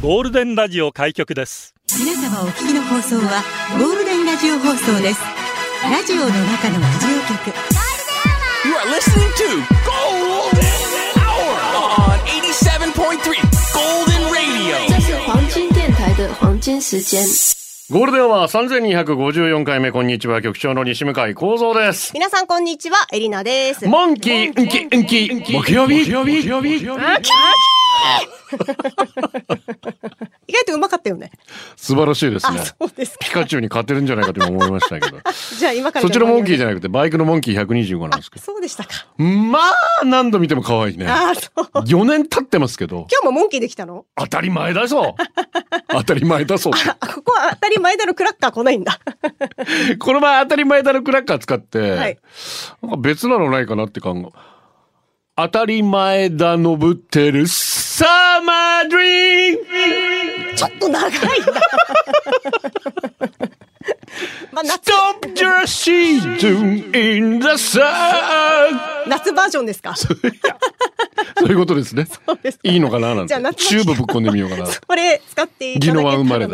ゴールデンラジオ開局です皆様お聞きの放送はゴールデンラジオ放送ですラジオの中のラジオ局 You are listening to Golden Hour on 87.3 Golden Radio. 这是黄金电台的黄金时间。ゴールデンは3254回目、こんにちは、局長の西向井幸三です。皆さんこんにちは、エリナです。モンキー、ンキ、ンキ、木曜日、木曜日、木曜日。意外とうまかったよね。素晴らしいですあ、ね。そうですか。ピカチュウに勝てるんじゃないかと今思いましたけど。じゃあ今からそっちのモンキーじゃゃなくて、バイクのモンキー125なんですけそうでしたか。ど。まあ、何度見ても可愛いね。あ、そう。4年経ってますけど、今日もモンキーできたの？当たり前だぞ 当たり前だぞって。あ、ここは当たり前だろ、クラッカー来ないんだ。この前当たり前だのクラッカー使って、はいなんか別なのないかなって考え。当たり前だのぶってるサマードリームちょっと長いな。まあ、夏、Stop your season in the sun! 夏バージョンですか？そういうことですね。そうですかいいのかななんて。じゃあ夏チューブぶっ込んでみようかな。それ使っていなと思い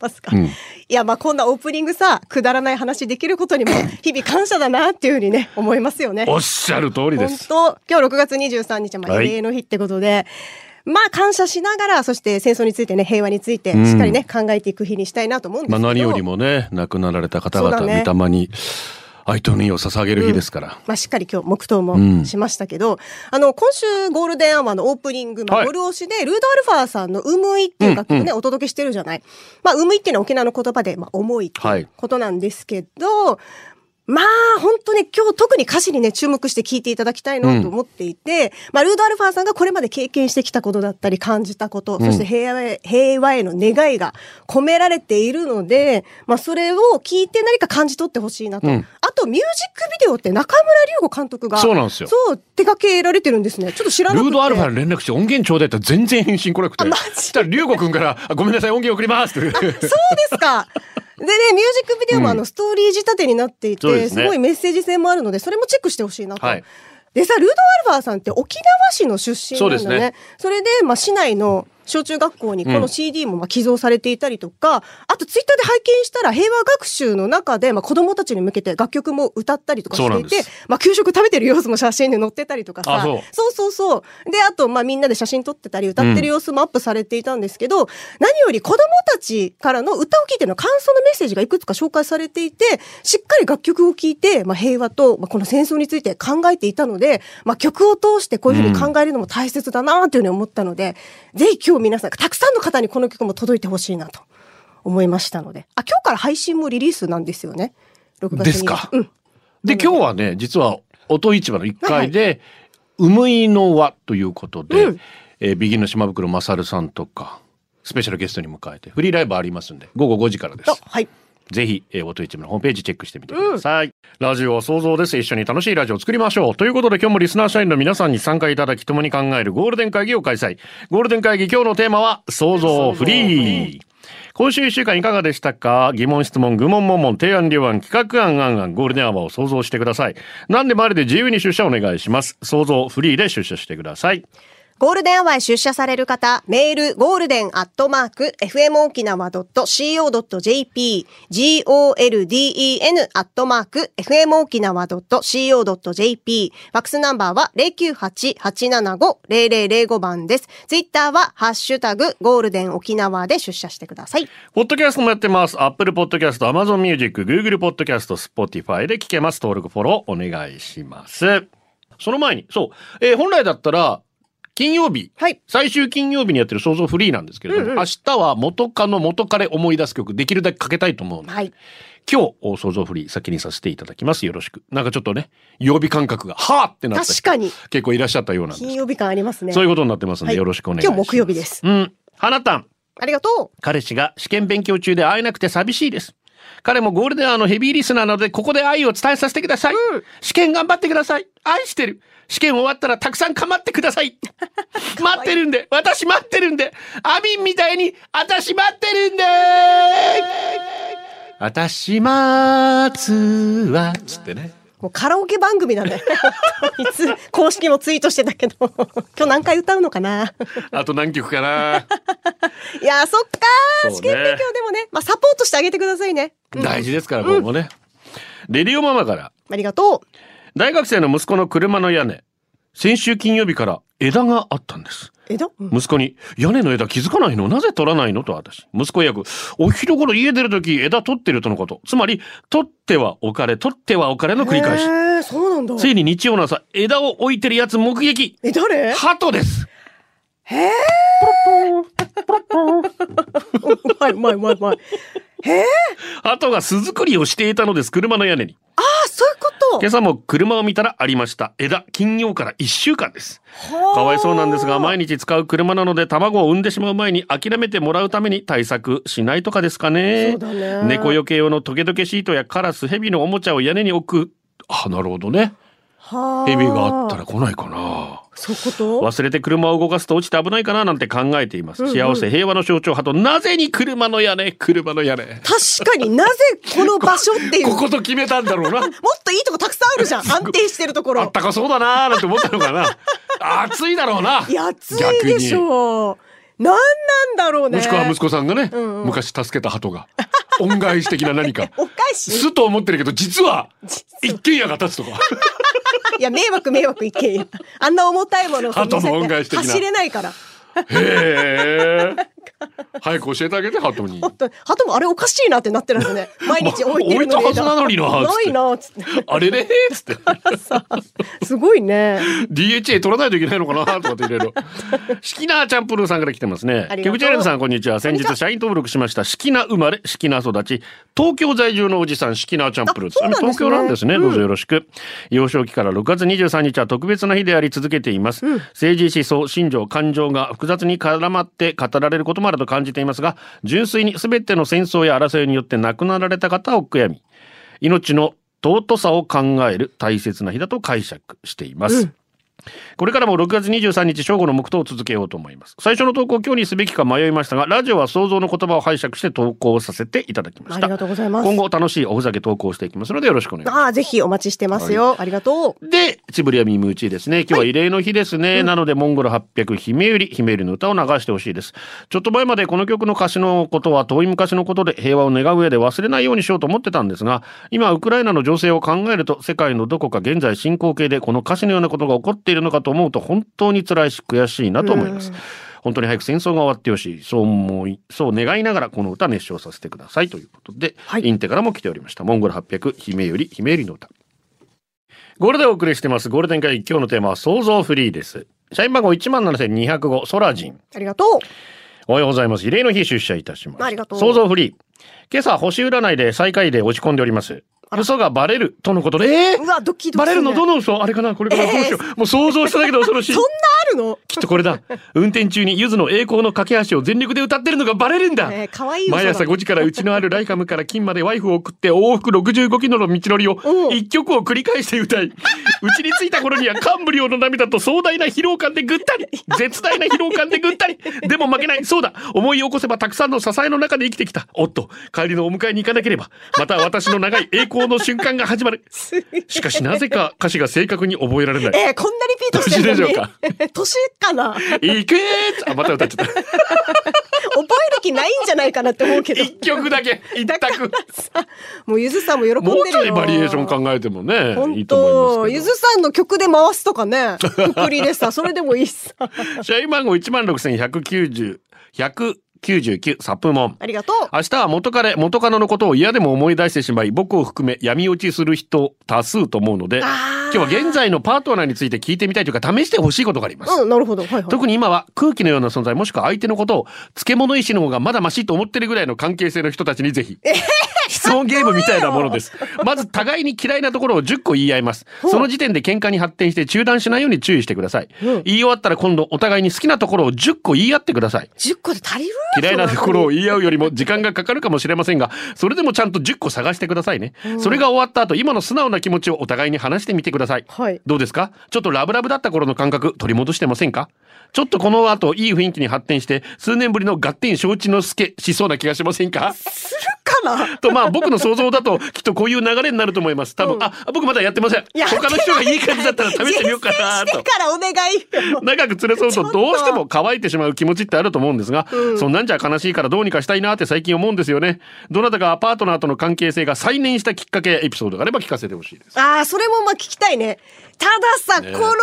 ますか。うんいや、まあこんなオープニングさ、くだらない話できることにも日々感謝だなっていうふうにね、思いますよね。おっしゃる通りです。本当今日6月23日、まあ、はい慰霊の日ってことで、まあ感謝しながら、そして戦争についてね、平和について、しっかりね、考えていく日にしたいなと思うんですけど。まあ何よりもね、亡くなられた方々、ね。御霊に哀悼の意を捧げる日ですから。まあ、しっかり今日黙祷うん。もしましたけど、あの、今週ゴールデンアワーのオープニング、まあ、はい。ゴル押しで、 Rude-αさんのうむいっていう楽曲ね、お届けしてるじゃない。まあ、うむいっていうのは沖縄の言葉で、まあ、重いっていうことなんですけど、まあ、本当に今日特に歌詞にね、注目して聞いていただきたいなと思っていて、まあ、ルードアルファーさんがこれまで経験してきたことだったり、感じたこと、そして平和へ、平和への願いが込められているので、まあ、それを聞いて何か感じ取ってほしいなと。うんあと、ミュージックビデオって中村隆吾監督が、そうなんですよそう、手掛けられてるんですね。ちょっと知らなくて。ルードアルファに連絡して音源ちょうだいって全然返信来なくて。あマジ？そしたら、リュウゴくんから、あごめんなさい、音源送りますって。そうですか。でね、ミュージックビデオもあの、ストーリー仕立てになっていて、そうですねすごいメッセージ性もあるので、それもチェックしてほしいなと。はいでさ、ルードアルファーさんって沖縄市の出身なんだね。そねそれで、まあ、市内の小中学校にこの CD もまあ寄贈されていたりとか、あとツイッターで拝見したら平和学習の中で、まあ、子供たちに向けて楽曲も歌ったりとかしていてまあ、給食食べてる様子も写真で載ってたりとかさ。あそう。そうそうそう。で、あと、まあ、みんなで写真撮ってたり、歌ってる様子もアップされていたんですけど、何より子供たちからの歌を聴いての感想のメッセージがいくつか紹介されていて、しっかり楽曲を聴いて、まあ、平和と、まあ、この戦争について考えていたので、まあ、曲を通してこういうふうに考えるのも大切だなというふうに思ったので、ぜひ今日皆さん、たくさんの方にこの曲も届いてほしいなと思いましたので。あ、今日から配信もリリースなんですよね。6月ですか？うん。で、今日はね、実は、音市場の1階で、うむいの輪ということで、うんえー BEGINの島袋優さんとか、スペシャルゲストに迎えて、フリーライブありますんで、午後5時からですあ。はい。ぜひ、えー、音市場のホームページチェックしてみてください。ラジオは想像です。一緒に楽しいラジオを作りましょう。ということで今日もリスナー社員の皆さんに参加いただき共に考えるゴールデン会議を開催。ゴールデン会議今日のテーマは想像フリー。今週一週間いかがでしたか疑問質問、愚問問問、提案両案、企画案案案、ゴールデンアワーを想像してください。何でもありで自由に出社お願いします。想像フリーで出社してください。ゴールデンアワーへ出社される方、メール、ゴールデンアットマーク、fmokinawa.co.jp、golden アットマーク、fmokinawa.co.jp、ファックスナンバーは098-875-0005番です。ツイッターは、ハッシュタグ、ゴールデン沖縄で出社してください。ポッドキャストもやってます。Apple Podcast、Amazon Music、Google Podcast、Spotify で聞けます。登録、フォローお願いします。その前に、そう、えー本来だったら、金曜日、はい最終金曜日にやってる想像フリーなんですけれども、明日は元カノ元彼思い出す曲できるだけかけたいと思うので、はい。今日、お想像フリー先にさせていただきます。よろしく。なんかちょっとね、曜日感覚が、はーってなった人確かに結構いらっしゃったようなんです金。曜日感ありますね。そういうことになってますんで、はいよろしくお願いします。今日木曜日です。うん。花たん。ありがとう。彼氏が試験勉強中で会えなくて寂しいです。彼もゴールデンアのヘビーリスナーなので、ここで愛を伝えさせてください。試験頑張ってください。愛してる。試験終わったらたくさん構ってください。待ってるんで、私待ってるんで、アビンみたいに、私待ってるんで 私待つわ。つってね。もうカラオケ番組なんだよ。いつ、公式もツイートしてたけど、今日何回歌うのかなあと何曲かな。いやー、そっか試験勉強でもね、まあ、サポートしてあげてくださいね。うん大事ですから、今後ね。レディオママから、ありがとう。大学生の息子の車の屋根、先週金曜日から枝があったんです。息子に、屋根の枝気づかないの？なぜ取らないの？と私。息子役、お昼頃家出るとき枝取ってるとのこと。つまり、取っては置かれ、取っては置かれの繰り返しそうなんだ。ついに日曜の朝、枝を置いてるやつ目撃。え、誰？鳩です。うまいうまいうまいうまい。鳩が巣作りをしていたのです、車の屋根に。あ、そういうこと今朝も車を見たらありました。枝、金曜から1週間です。かわいそうなんですが、毎日使う車なので卵を産んでしまう前に諦めてもらうために対策しないとかですかね。そうだね猫よけ用のトゲトゲシートやカラス、ヘビのおもちゃを屋根に置く。あ、なるほどね。はヘビがあったら来ないかな。そこと？忘れて車を動かすと落ちて危ないかななんて考えています。幸せ、平和の象徴派と、なぜに車の屋根、車の屋根。確かになぜこの場所っていう。ここと決めたんだろうな。もっといいとこたくさんあるじゃん。安定してるところ。あったかそうだなーなんて思ったのかな。暑いだろうな。暑いでしょう。なんなんだろうね。もしくは息子さんがね、んうん昔助けた鳩が、恩返し的な何か。おかし？い。すと思ってるけど、実は、実一軒家が立つとか。いや、迷惑迷惑一軒家。あんな重たいもの走れないから。へえ。早く教えてあげて、鳩に。本当に鳩もあれおかしいなってなってるんですね。毎日置いてるのに。置いたはずなのになないな、つって。あれれーっつって。さ すごいね。DHA 取らないといけないのかなとかっていろいろ。シキナーチャンプルーさんから来てますねあ。りがとう局長エレンさん、こんにちは。先日社員登録しました。シキナ生まれ、シキナ育ち、東京在住のおじさん、シキナーチャンプルー。あそうなんですね東京なんですね。どうぞよろしく。幼少期から6月23日は特別な日であり続けています。政治思想、心情、感情が複雑に絡まって語られることもあると感じていますが、純粋に全ての戦争や争いによって亡くなられた方を悔やみ、命の尊さを考える大切な日だと解釈しています。これからも6月23日正午の黙祷を続けようと思います。最初の投稿を今日にすべきか迷いましたが、ラジオは想像の言葉を拝借して投稿させていただきました。ありがとうございます今後楽しいおふざけ投稿していきますのでよろしくお願いします。ああ、ぜひお待ちしてますよ。ありがとう。で、チブリアミムーチーですね。今日は慰霊の日ですね。なので、モンゴル800姫ゆり、姫ゆりの歌を流してほしいです。ちょっと前までこの曲の歌詞のことは遠い昔のことで平和を願う上で忘れないようにしようと思ってたんですが、今、ウクライナの情勢を考えると、世界のどこか現在進行形でこの歌詞のようなことが起こっているのかと思うと、本当に辛いし悔しいなと思います。本当に早く戦争が終わってほしい。そう思い、そう願いながらこの歌熱唱させてくださいということで、はいインテからも来ておりました。モンゴル800姫ゆり、姫ゆりの歌。ゴールでお送りしてます。ゴールデン会議今日のテーマは想像フリーです。社員番号17,205ソラジン。ありがとう。おはようございます。異例の日出社いたします。ありがとう想像フリー。今朝星占いで最下位で落ち込んでおります。嘘がバレるとのことで、えーうわ、ドキドキバレるのどのの嘘？あれかな？これかなえーどうしよう？もう想像しただけで恐ろしい。そん。なあるの？きっとこれだ。運転中にゆずの栄光の架け橋を全力で歌ってるのがバレるんだ。えー、かわいい毎朝5時からうちのあるライカムから金までワイフを送って往復65キロの道のりをうん一曲を繰り返して歌い、うちに着いた頃には感無量の涙と壮大な疲労感でぐったり、絶大な疲労感でぐったり、でも負けない、そうだ、思い起こせばたくさんの支えの中で生きてきた。おっと、帰りのお迎えに行かなければ、また私の長い栄光の瞬間が始まる。しかしなぜか歌詞が正確に覚えられない。えー、こんなリピートしてるのに年でしょうか？年かな？覚行けーあ、また歌っちゃった。える気ないんじゃないかなって思うけど。一曲だけ、一択。さもうゆずさんも喜んでるよ。もうちょいバリエーション考えてもね、いい本と思い当ますけど。ゆずさんの曲で回すとかね。くくりでさ、それでもいいしさ。社員番号16,190、199、サプモン。ありがとう。明日は元彼、元カノのことを嫌でも思い出してしまい、僕を含め闇落ちする人多数と思うので、今日は現在のパートナーについて聞いてみたいというか、試してほしいことがあります。うん、なるほど。はいはい。特に今は空気のような存在もしくは相手のことを漬物石の方がまだマシと思ってるぐらいの関係性の人たちにぜひ。質問ゲームみたいなものです。まず互いに嫌いなところを10個言い合います。その時点で喧嘩に発展して中断しないように注意してください。言い終わったら今度お互いに好きなところを10個言い合ってください。10個で足りる嫌いなところを言い合うよりも時間がかかるかもしれませんが、それでもちゃんと10個探してくださいね。それが終わった後、今の素直な気持ちをお互いに話してみてください。はいどうですか？ちょっとラブラブだった頃の感覚取り戻してませんか？ちょっとこの後いい雰囲気に発展して、数年ぶりの合点承知の助しそうな気がしませんか？するかな？とまあ僕の想像だときっとこういう流れになると思います。多分、あ僕まだやってません。他の人がいい感じだったら試してみようかなと。からお願いよ。長く連れ添うとどうしても乾いてしまう気持ちってあると思うんですが、そんなんじゃ悲しいからどうにかしたいなって最近思うんですよね。どなたかパートナーとの関係性が再燃したきっかけエピソードがあれば聞かせてほしいです。ああ、それもまあ聞きたいね。たださ、ねこの、なん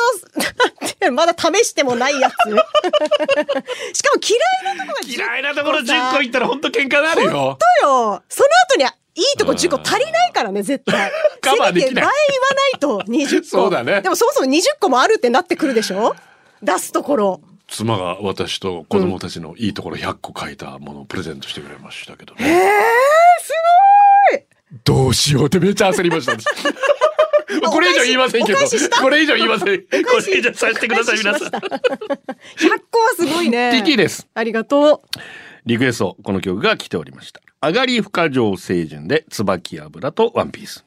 てまだ試してもないやつ。しかも嫌いなとこが10嫌いなところ10個いったら本当喧嘩になるよよ。その後に、いいとこ10個足りないからね、絶対。カバーできない倍言わないと20個。そうだねでもそもそも20個もあるってなってくるでしょ？出すところ。妻が私と子供たちのいいところ100個書いたものをプレゼントしてくれましたけどね、えー、すごいどうしようってめっちゃ焦りました。これ以上言いませんけどこれ以上言いません。これ以上させてください、皆さん。100個はすごいね。TT です。ありがとう。リクエスト、この曲が来ておりました。上がり不可上清純で、椿油とワンピース。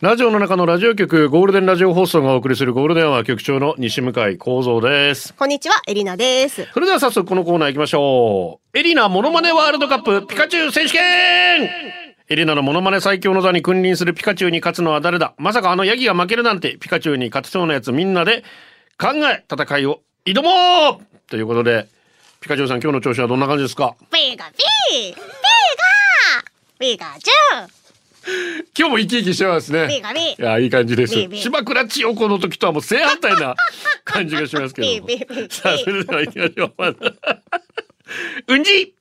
ラジオの中のラジオ局、ゴールデンラジオ放送がお送りするゴールデンは局長の西向井幸三です。こんにちは、エリナです。それでは早速このコーナー行きましょう。エリナモノマネワールドカップピカチュウ選手権エリナのモノマネ最強の座に君臨するピカチュウに勝つのは誰だ？まさかあのヤギが負けるなんてピカチュウに勝てそうなやつみんなで考え戦いを挑もうということで、ピカチュウさん今日の調子はどんな感じですか？ピガピーピガピガチュ今日も生き生きしてますね。ピガピいや、いい感じですビービ。ー島倉千代子の時とはもう正反対な 感じがしますけどさあ、それでは行きましょう。うんじ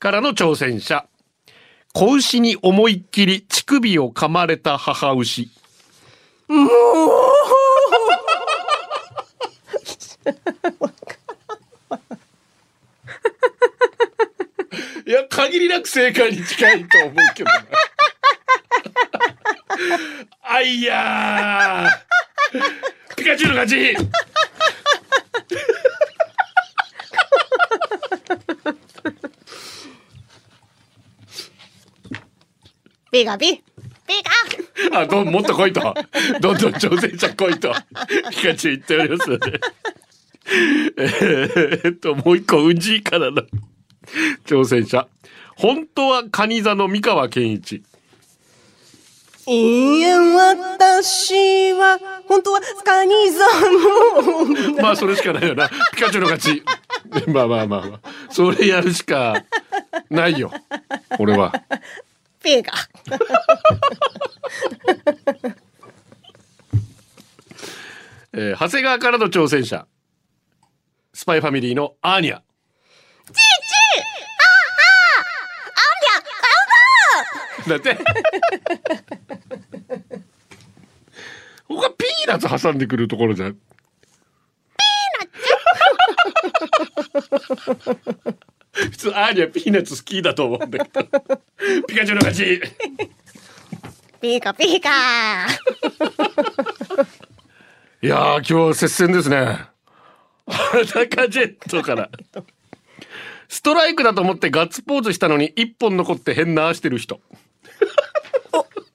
からの挑戦者。子牛に思いっきり乳首を噛まれた母牛。いや、限りなく正解に近いと思うけどな。あいやーピカチュウの勝ちピガピピガ あ、どん、もっと来いと。どんどん挑戦者来いと。ピカチュウ言っておりますので。えーっと、もう一個、うんじいからの挑戦者。本当はカニ座の三河健一。いや、私は、本当は、カニ座の、まあ、それしかないよな。ピカチュウの勝ち。まあまあまあまあ。それやるしかないよ。俺は。ピガ。えー長谷川からの挑戦者。スパイファミリーのアーニャ。だって。他ピーナッツ挟んでくるところじゃん。ピーナッツ？普通アーニャピーナッツ好きだと思うんだけど。ピカチュウの勝ち。ピカピカ。いやー今日接戦ですね。裸ジェットから。ストライクだと思ってガッツポーズしたのに一本残って変なしてる人。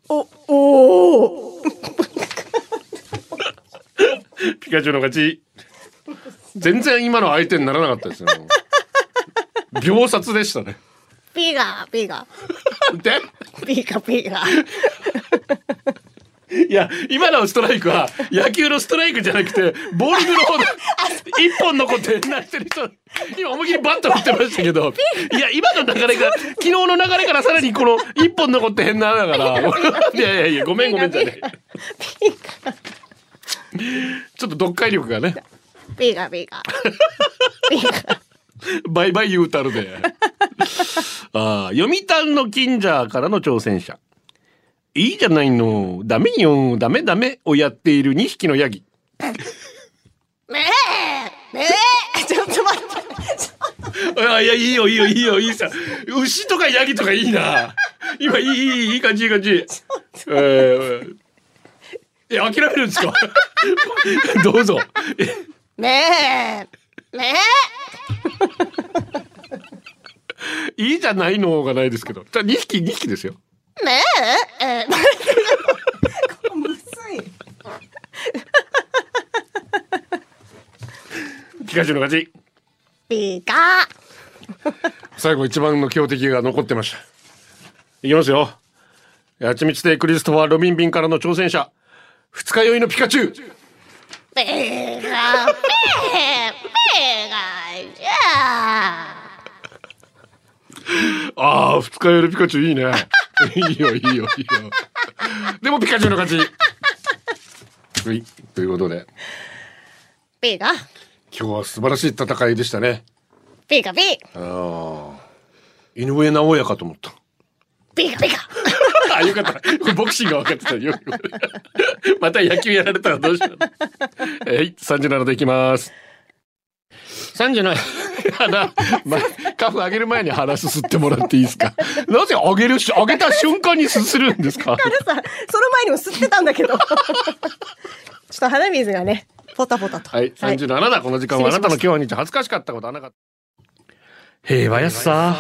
お、おー。ピカチュウの勝ち。全然今の相手にならなかったですよ。秒殺でしたね。ピガピガ。で、ピカピカ。いや、今のストライクは野球のストライクじゃなくて、ボーリングの方で一本残って変なしてる人、今思いっきりバット振ってましたけど、いや、今の流れが、昨日の流れからさらにこの一本残って変なだから、いやいやいや、ごめんごめんじゃねえ。ちょっと読解力がね、ピカピカ。ピカ。バイ バイ言うたるで。ああ、読谷の近所からの挑戦者。いいじゃないの。ダメよ。ダメダメをやっている2匹のヤギ。めえめえちょっと待って。あいや、いいよ、いいよ、いいよ、いいさ。牛とかヤギとかいいな。今、いい、いい、いい感じ、いい感じ。えー、え、諦めるんですか？どうぞ。えめえめえいいじゃないのがないですけど。じゃ2匹、2匹ですよ。めええむずい。ピカチュウの勝ち。ピカ。最後一番の強敵が残ってました。いきますよ。はちみつでクリストファー・ロビンビンからの挑戦者。二日酔いのピカチュウ。ああ、二日酔いのピカチュウいいね。いいよ、いいよ、いいよ。でもピカチュウの勝ち。はい、ということで、ピカ、今日は素晴らしい戦いでしたね。ピカピ、ああ。井上直也かと思った。ピカピカ。あ、よかった。ボクシングが分かってたよ。また野球やられたらどうしよう。はい、37でいきます。37、鼻、ま、カフ上げる前に鼻すすってもらっていいですか？なぜ上げるし、上げた瞬間にすするんですか？さ、その前にも吸ってたんだけど。ちょっと鼻水がね、ポタポタと。はい、37だ。この時間はあなたの今日日恥ずかしかったことはなかった。平和やっさ。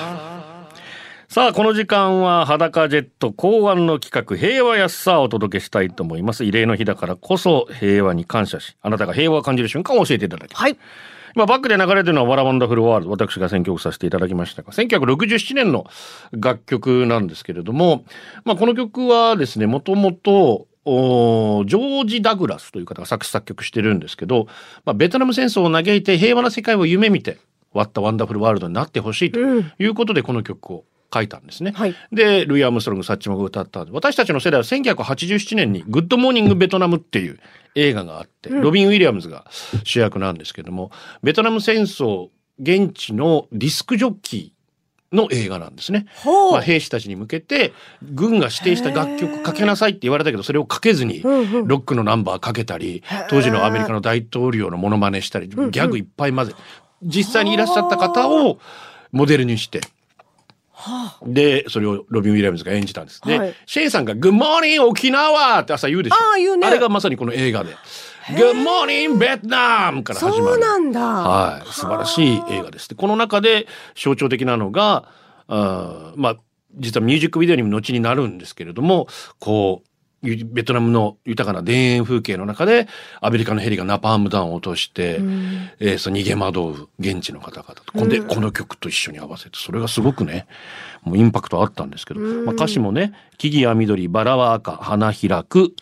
さあ、この時間は裸ジェット考案の企画平和やっさをお届けしたいと思います。慰霊の日だからこそ平和に感謝し、あなたが平和を感じる瞬間を教えていただきます。はい。今バックで流れてるのは「わらワンダフルワールド」私が選曲させていただきましたが1967年の楽曲なんですけれども、まあ、この曲はですねもともとジョージ・ダグラスという方が作詞作曲してるんですけど、まあ、ベトナム戦争を嘆いて平和な世界を夢見て「 What a Wonderful World」になってほしいということでこの曲を書いたんですね。はいでルイ・アームストロングサッチモが歌った私たちの世代は1987年に「グッドモーニング・ベトナム」っていう映画があって、ロビン・ウィリアムズが主役なんですけどもベトナム戦争現地のディスクジョッキーの映画なんですね。まあ、兵士たちに向けて軍が指定した楽曲かけなさいって言われたけどそれをかけずにロックのナンバーかけたり当時のアメリカの大統領のモノマネしたりギャグいっぱい混ぜ実際にいらっしゃった方をモデルにして。で、それをロビン・ウィリアムズが演じたんです。で、はいシェインさんが、Good morning 沖縄って朝言うでしょ。ああ言うねあれがまさにこの映画で。Good morning ベトナムから始まる。そうなんだ。はい。素晴らしい映画です。で、この中で象徴的なのが、あーまあ、実はミュージックビデオにも後になるんですけれども、こう、ゆベトナムの豊かな田園風景の中で、アメリカのヘリがナパーム弾を落として、えーそう逃げ惑う現地の方々と。ほん。で、この曲と一緒に合わせて、それがすごくね、もうインパクトあったんですけど、まあ、歌詞もね、木々は緑、バラは赤、花開く、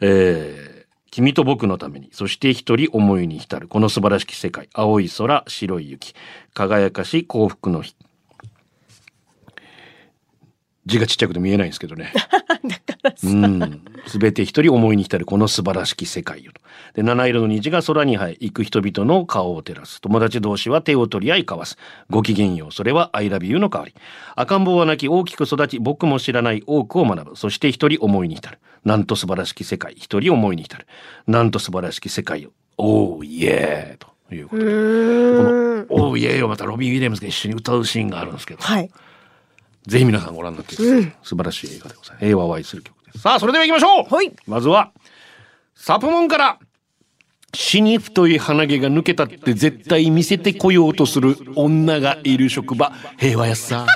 えー君と僕のために、そして一人思いに浸る、この素晴らしき世界、青い空、白い雪、輝かし幸福の日。字がちっちゃくて見えないんですけどね。うん。すべて一人思いに浸る、この素晴らしき世界よと。で、七色の虹が空に行く人々の顔を照らす。友達同士は手を取り合い交わす。ごきげんよう。それは I love you の代わり。赤ん坊は泣き、大きく育ち、僕も知らない多くを学ぶ。そして一人思いに浸る。なんと素晴らしき世界。一人思いに浸る。なんと素晴らしき世界よ。おー、イエーということで。この、おー、イエーをまたロビン・ウィリアムズが一緒に歌うシーンがあるんですけど。はい。ぜひ皆さんご覧になってください。素晴らしい映画でございます。平和を愛する曲です。さあ、それでは行きましょうはいまずは、サプモンから、死に太い鼻毛が抜けたって絶対見せてこようとする女がいる職場、平和やっさ。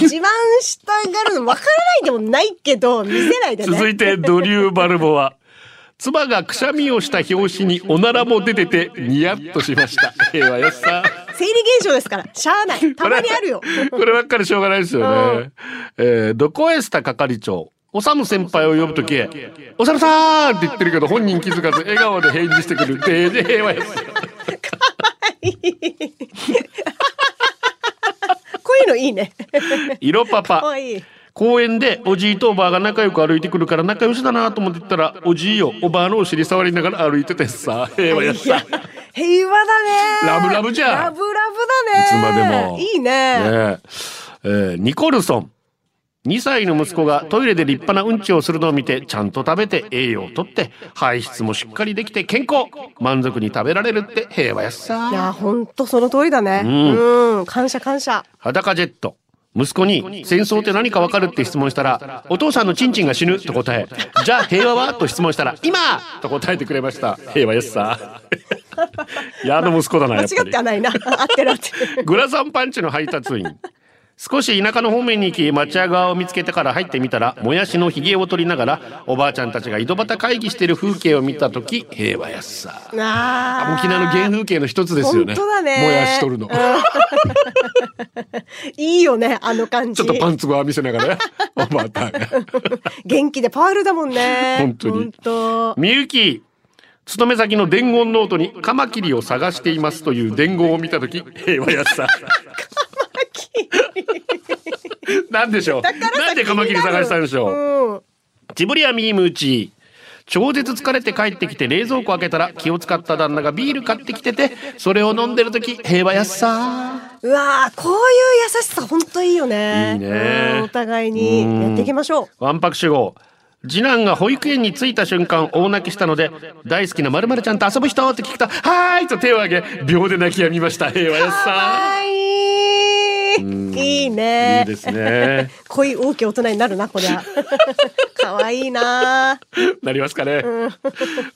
一番したがるの分からないでもないけど、見せないでね。続いて、ドリュー・バルボは、妻がくしゃみをした表紙におならも出ててニヤッとしました。平和やっさ。生理現象ですから、しゃあない。たまにあるよ。こればっかりしょうがないですよね。えー、どこへした係長。おさむ先輩を呼ぶとき、おさむさーんって言ってるけど本人気づかず笑顔で返事してくるデージ平和やつ。こういうのいいね。色パパ。かわいい。公園でおじいとおばあが仲良く歩いてくるから仲良しだなと思ってたらおじいよおばあのお尻触りながら歩いててさ平和やついやさ。平和だね。ラブラブじゃんラブラブだね。いつまでもいいね。ねええーニコルソン。2歳の息子がトイレで立派なうんちをするのを見てちゃんと食べて栄養をとって排出もしっかりできて健康満足に食べられるって平和やっさいや、ほんとその通りだね。うん。感謝感謝。裸ジェット息子に戦争って何かわかるって質問したらお父さんのチンチンが死ぬと答えじゃあ平和は？と質問したら今！と答えてくれました。平和やっさいやあの息子だなやっぱり。間違ってはないな。合ってる合ってる。グラサンパンチの配達員少し田舎の方面に行き町屋側を見つけてから入ってみたらもやしのひげを取りながらおばあちゃんたちが井戸端会議してる風景を見た時平和やっさ沖縄の原風景の一つですよね。本当だね。もやし取るの。いいよね、あの感じ。ちょっとパンツを見せながら おばあたん元気でパールだもんね。本当に。みゆき勤め先の伝言ノートにカマキリを探していますという伝言を見た時平和やっさ なんでしょう？なんでカマキリ探したんでしょう？うん。ジブリアミームーチ超絶疲れて帰ってきて冷蔵庫開けたら気を使った旦那がビール買ってきててそれを飲んでる時平和やっさうわーこういう優しさ本当いいよね。いいね。うんお互いに。やっていきましょう。わんぱく主語次男が保育園に着いた瞬間大泣きしたので大好きなまるちゃんと遊ぶ人って聞くと「はーい!」と手を挙げ秒で泣き止みました。平和やっさはい。いいね。いいですね 恋大きい大人になるなこりゃ。可愛いな。なりますかね、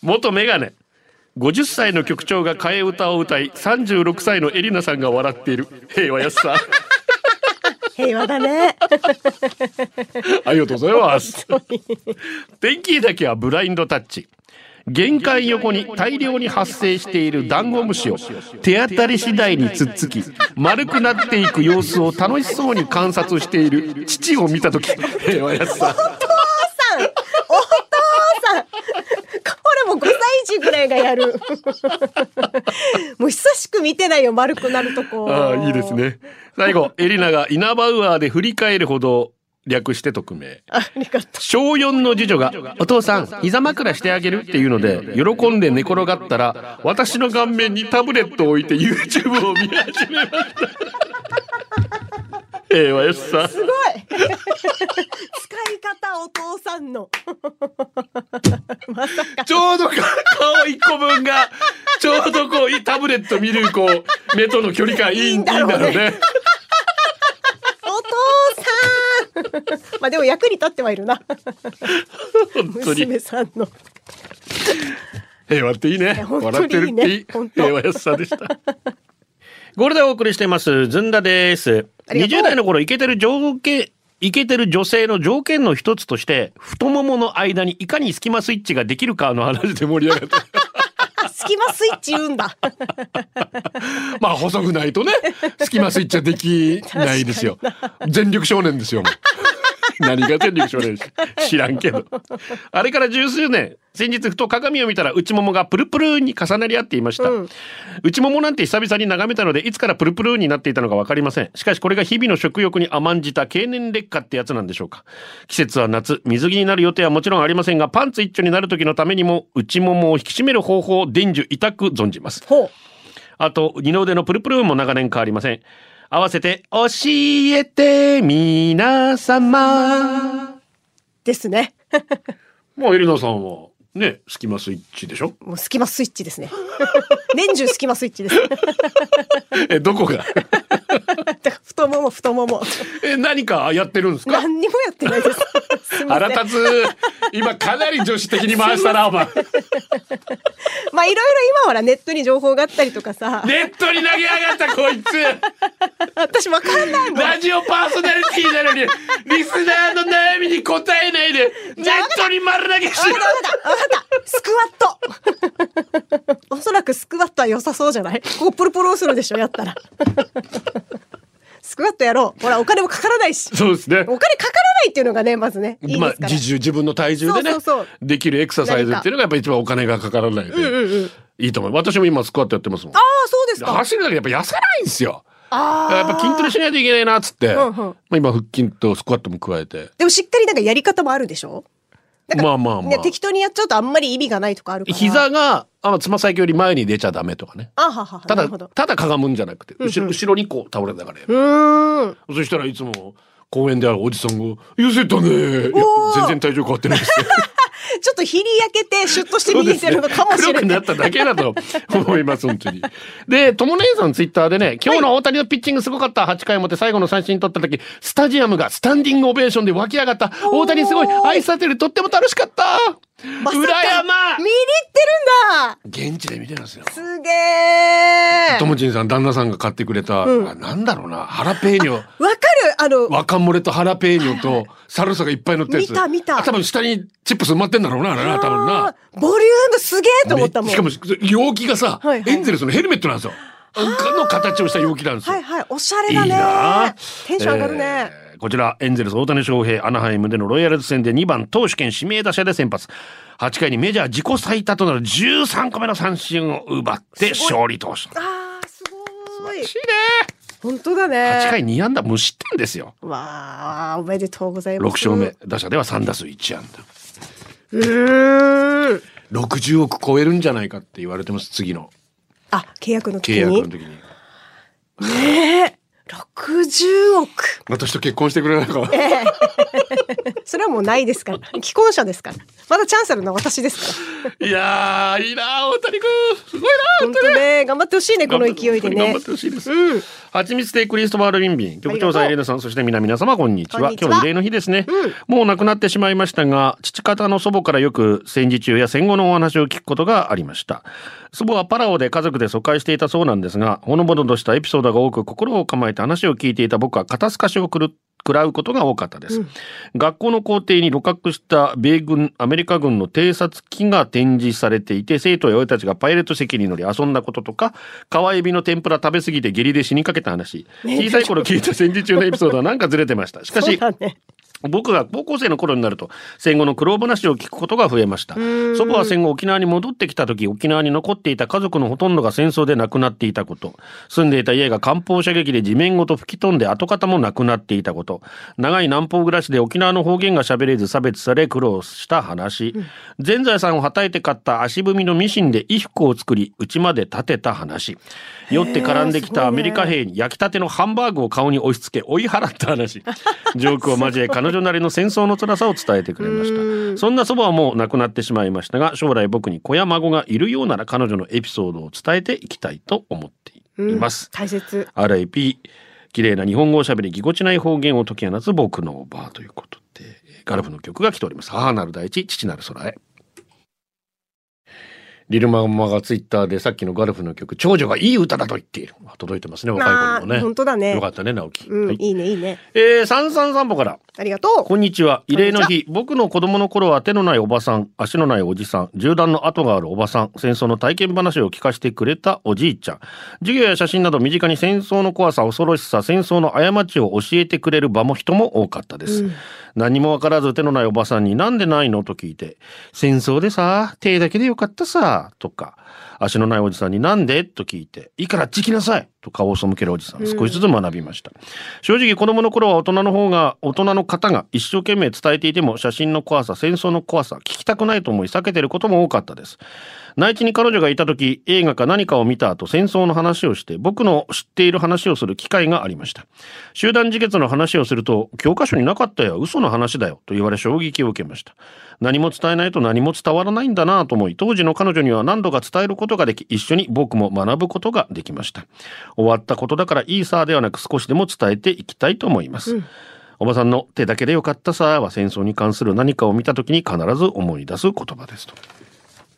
元メガネ50歳の局長が替え歌を歌い36歳のエリナさんが笑っている平和やっさ 平和だね。ありがとうございます。天気だけはブラインドタッチ。玄関横に大量に発生しているダンゴムシを手当たり次第につっつき丸くなっていく様子を楽しそうに観察している父を見た時平和やすさんお父さんこれも5歳児ぐらいがやる。もう久しく見てないよ丸くなるとこ。ああいいです。ね最後エリナがイナバウアーで振り返るほど略して匿名。小4の次女が「お父さん膝枕してあげる?」っていうので喜んで寝転がったら私の顔面にタブレットを置いて YouTube を見始めました。ええわよしさんすごい使い方お父さんの。ちょうどか顔一個分がちょうどこうタブレット見るこう目との距離感いいいいんだろうね。お父 まあでも役に立ってはいるな。本当に娘さんの。平和っていいね。本当笑ってるっていい。平和やすさでした。ゴールデンお送りしています。ずんだです。ありがとう20代の頃、イケてる条件、イケてる女性の条件の一つとして、太ももの間にいかにスキマスイッチができるかの話で盛り上がった。隙間スイッチ言うんだ。まあ、細くないとね、スキマスイッチはできないですよ。全力少年ですよ。何が全力少年知らんけど。あれから十数年、先日ふと鏡を見たら内ももがプルプルに重なり合っていました。うん内ももなんて久々に眺めたのでいつからプルプルになっていたのか分かりませんしかしこれが日々の食欲に甘んじた経年劣化ってやつなんでしょうか季節は夏水着になる予定はもちろんありませんがパンツ一丁になる時のためにも内ももを引き締める方法を伝授痛く存じます。あと二の腕のプルプルも長年変わりません合わせて教えて皆様ですね。もうエリナさんはねスキマスイッチでしょ？もう隙間スイッチですね。年中隙間スイッチです。えどこが？太もも太もも。え何かやってるんですか？何にもやってないです。腹立つ。今かなり女子的に回したなお前。まあいろいろ今ほらネットに情報があったりとかさ。ネットに投げやがったこいつ。私わかんないもん。ラジオパーソナリティなのにリスナーの悩みに答えないでネットに丸投げしろわかったわかった。スクワット。おそらくスクワットは良さそうじゃない？ここプルプルするでしょやったらスクワットやろう。ほらお金もかからないし。そうですね。お金かからないっていうのがねまずねいいまあ自重自分の体重でねできるエクササイズっていうのがやっぱ一番お金がかからないで、うんうんうん。いいと思う。私も今スクワットやってますもん。ああそうですか。走るだけやっぱ痩せないんですよ。ああやっぱ筋トレしないといけないなっつって、うんうん。まあ、今腹筋とスクワットも加えて。でもしっかりなんかやり方もあるでしょ？まあまあまねあ適当にやっちゃうとあんまり意味がないとかあるから。膝があつま先より前に出ちゃダメとかね。あはははただただかがむんじゃなくて後ろ,、後ろにこう倒れながらやる。うーん。そしたらいつも公園であるおじさんが「痩せたね」全然体重変わってないです。よちょっと日に焼けてシュッとして見えてるのかもしれない。黒くなっただけだと思います本当に。でとも姉さんツイッターでね今日の大谷のピッチングすごかった。8回表最後の三振取った時スタジアムがスタンディングオベーションで湧き上がった。大谷すごい愛されてるとっても楽しかったまさか裏山見に行ってるんだ現地で見てますよ。すげえともちんさん、旦那さんが買ってくれた、うんあなんだろうな、ハラペーニョ。わかるあの、ワカモレとハラペーニョとサルサがいっぱい乗ったやつ。見た見たあ多分下にチップス埋まってんだろうな、あれな、多分なボリュームすげえと思ったもん。しかも、容器がさ、はいはいエンゼルスのヘルメットなんですよ。の形をした容器なんですよ。はいはい、おしゃれいいだね。なテンション上がるね。えーこちら、エンゼルス大谷翔平、アナハイムでのロイヤルズ戦で2番投手兼指名打者で先発。8回にメジャー自己最多となる13個目の三振を奪って勝利投手。あー、すごい。いいね。本当だ8ね。回2安打無失点ですよ。わあ、おめでとうございま6す。勝目。打者では3打数1安打。うーん。60億超えるんじゃないかって言われてます、次のあ、契約の時契約のに。時に。ねえ。60億。私と結婚してくれないか？ええ それはもうないですから。既婚者ですから。まだチャンスあるのは私ですから。いやー、いいなー、大谷君。すごいな本当ね、頑張ってほしいね、この勢いでね頑張っ。てほしいです。うん。はちみつでクリストファール・ビンビン。局長さん、エレナさん、そして皆皆様、こんにちは。こんにちは今日慰霊の日ですね。もう亡くなってしまいましたが、父方の祖母からよく戦時中や戦後のお話を聞くことがありました。祖母はパラオで家族で疎開していたそうなんですが、ほのぼのとしたエピソードが多く心を構えて話を聞いていた僕は肩透かしをくる食らうことが多かったです、学校の校庭に露覚した米軍アメリカ軍の偵察機が展示されていて生徒や親たちがパイレット席に乗り遊んだこととか川エビの天ぷら食べ過ぎて下痢で死にかけた話。小さい頃聞いた戦時中のエピソードはなんかずれてました。しかし。僕が高校生の頃になると戦後の苦労話を聞くことが増えました。祖母は戦後沖縄に戻ってきた時沖縄に残っていた家族のほとんどが戦争で亡くなっていたこと。住んでいた家が艦砲射撃で地面ごと吹き飛んで跡形もなくなっていたこと。長い南方暮らしで沖縄の方言が喋れず差別され苦労した話、全財産をはたいて買った足踏みのミシンで衣服を作り家まで建てた話。酔って絡んできたアメリカ兵に焼きたてのハンバーグを顔に押し付け追い払った話。ジョークを交え彼女なりの戦争の辛さを伝えてくれました。そんな祖母はもう亡くなってしまいましたが将来僕に子や孫がいるようなら彼女のエピソードを伝えていきたいと思っています、大切。RIP 綺麗な日本語をしゃべりぎこちない方言を解き放つ僕のおばあということでガルフの曲が来ております。母なる大地父なる空へリルマンマがツイッターでさっきのガルフの曲長女がいい歌だと言っている届いてますね若いあー子にもね本当だねよかったね直樹、うん、はいいいね、いいね。えー、三三散歩からありがとこんにちは。慰霊の日。僕の子供の頃は手のないおばさん、足のないおじさん、銃弾の跡があるおばさん、戦争の体験話を聞かせてくれたおじいちゃん。授業や写真など身近に戦争の怖さ、恐ろしさ、戦争の過ちを教えてくれる場も人も多かったです。何もわからず手のないおばさんになんでないの？と聞いて、戦争でさ、手だけでよかったさ、とか、足のないおじさんになんで？と聞いて、いいからあっち来なさいと顔を背けるおじさん。少しずつ学びました。正直子供の頃は大人の方が、大人の方が一生懸命伝えていても写真の怖さ、戦争の怖さ、聞きたくないと思い避けてることも多かったです。内地に彼女がいた時、映画か何かを見た後、戦争の話をして、僕の知っている話をする機会がありました。集団自決の話をすると、教科書になかったよ、嘘の話だよ、と言われ衝撃を受けました。何も伝えないと何も伝わらないんだなと思い、当時の彼女には何度か伝えることができ、一緒に僕も学ぶことができました。終わったことだからいいさではなく少しでも伝えていきたいと思います。おばさんの手だけでよかったさは戦争に関する何かを見た時に必ず思い出す言葉ですと。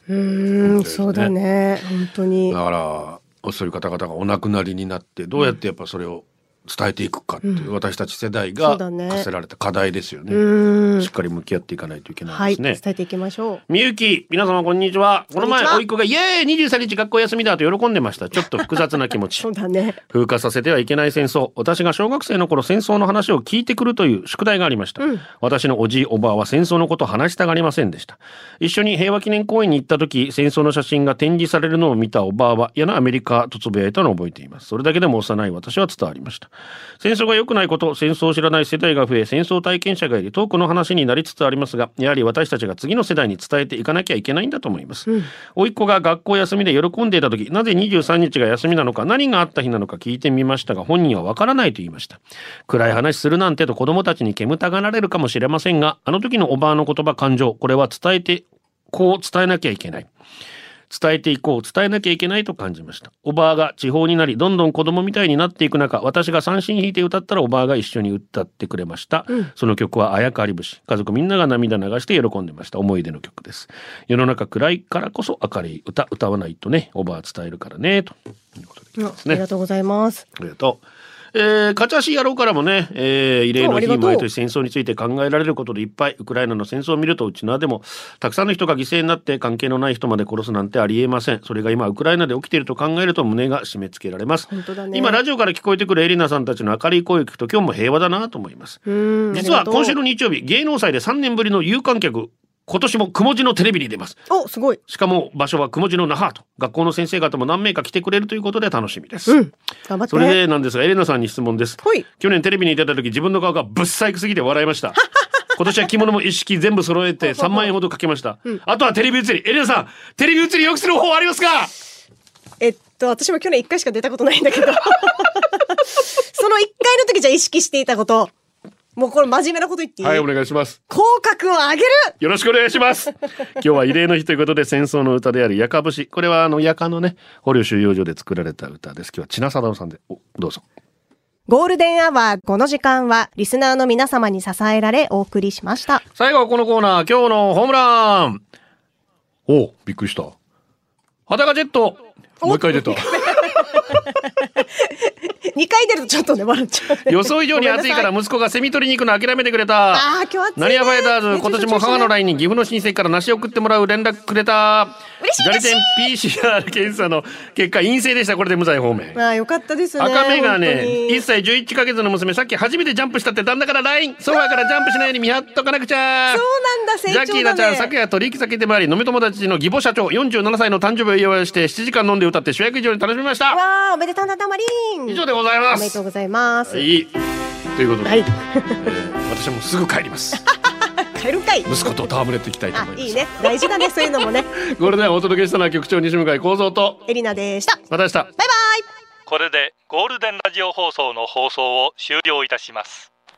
う。ん、そうだね。本当に。だからそういう方々がお亡くなりになってどうやってやっぱそれを伝えていくかっていう、私たち世代そが課せられた課題ですよね。うーんしっ。かり向き合っていかないといけなはいい、ですね。伝えていきましょう。みゆき、皆様こんにちは。この前、こんにちはおいっ子が、イエーイ !23 日学校休みだと喜んでました。ちょっと複雑な気持ちそ。うだね。風化させてはいけない戦争。私が小学生の頃戦争の話を聞いてくるという宿題がありました。私のおじいおばあは戦争のことを話したがりませんでした。一緒に平和記念公園に行った時、戦争の写真が展示されるのを見たおばあは、嫌なアメリカとつぶやいたのを覚えています。それだけでも幼い私は伝わりました。戦争が良くないこと、戦争を知らない世代が増え、戦争体験者がいる遠くの話になりつつありますが、やはり私たちが次の世代に伝えていかなきゃいけないんだと思います。甥っ子が学校休みで喜んでいた時、なぜ23日が休みなのか、何があった日なのか聞いてみましたが、本人はわからないと言いました。暗い話するなんてと子供たちに煙たがられるかもしれませんが、あの時のおばあの言葉感情、これは伝えて、こう伝えなきゃいけない。伝えていこう伝えなきゃいけないと感じました。おばあが地方になりどんどん子供みたいになっていく中私が三振弾いて歌ったらおばあが一緒に歌ってくれました、その曲は「あやかり節」家族みんなが涙流して喜んでました。思い出の曲です。世の中暗いからこそ明るい歌歌わないとねおばあ伝えるからねということでありがとうございます。ありがとう。えー、カチャシ野郎からもね、えー、慰霊の日毎年戦争について考えられることでいっぱいウクライナの戦争を見るとうちなでもたくさんの人が犠牲になって関係のない人まで殺すなんてありえませんそれが今ウクライナで起きていると考えると胸が締め付けられます。ね。今ラジオから聞こえてくるエリナさんたちの明るい声を聞くと今日も平和だなと思います。うん。実は今週の日曜日芸能祭で3年ぶりの有観客今年もくも字のテレビに出ますお、すごい。しかも場所はくも字の那覇と学校の先生方も何名か来てくれるということで楽しみです、うん。頑張って。それでなんですがエレナさんに質問ですほい。去年テレビに出た時自分の顔がぶっ細工すぎて笑いました 今年は着物も一式全部揃えて3万円ほどかけました、あとはテレビ映りエレナさんテレビ映りよくする方法ありますか？えっと、私も去年一回しか出たことないんだけど。その一回の時じゃ意識していたこと。もうこれ真面目なこと言っていい、はいお願いします。口角を上げる！よろしくお願いします。今日は慰霊の日ということで戦争の歌であるやか節これはあのやかのね捕虜収容所で作られた歌です。今日は千奈貞夫さんで。おどうぞ。ゴールデンアワー、この時間は、リスナーの皆様に支えられ、お送りしました。最後はこのコーナー今日のホームラン。おびっくりした。裸ジェット。もう一回出た2回出るとちょっとね、笑っちゃう。予想以上に暑いから息子がセミ取りに行くの諦めてくれた。あー今日暑いね。成屋ファイターズ今年も母の LINE に岐阜の親戚から梨を送ってもらう連絡くれた。嬉しい左点 PCR 検査の結果陰性でした。これで無罪方面。ああ、よかったですね。赤目がねに。1歳11ヶ月の娘さっき初めてジャンプしたって旦那から LINE ソファーからジャンプしないように見張っとかなくちゃ。そうなんだ、成ジャッキー長だね。ナちゃん昨夜取引先でもあり飲み友達の義母社長47歳の誕生日を祝いして7時間飲んで歌って主役以上に楽しみました。わあ、おめでとうなたまりん。以上でございまおめすでとうございます。いいということで、はい。えー私はもうすぐ帰ります 帰るんかい。息子と戯れていきたいとあ思い、ますいいね。大事だね、そういうのもね。これではお届けしたのは局長西向井幸三とエリナでした。また明日バイバイ。これでゴールデンラジオ放送の放送を終了いたします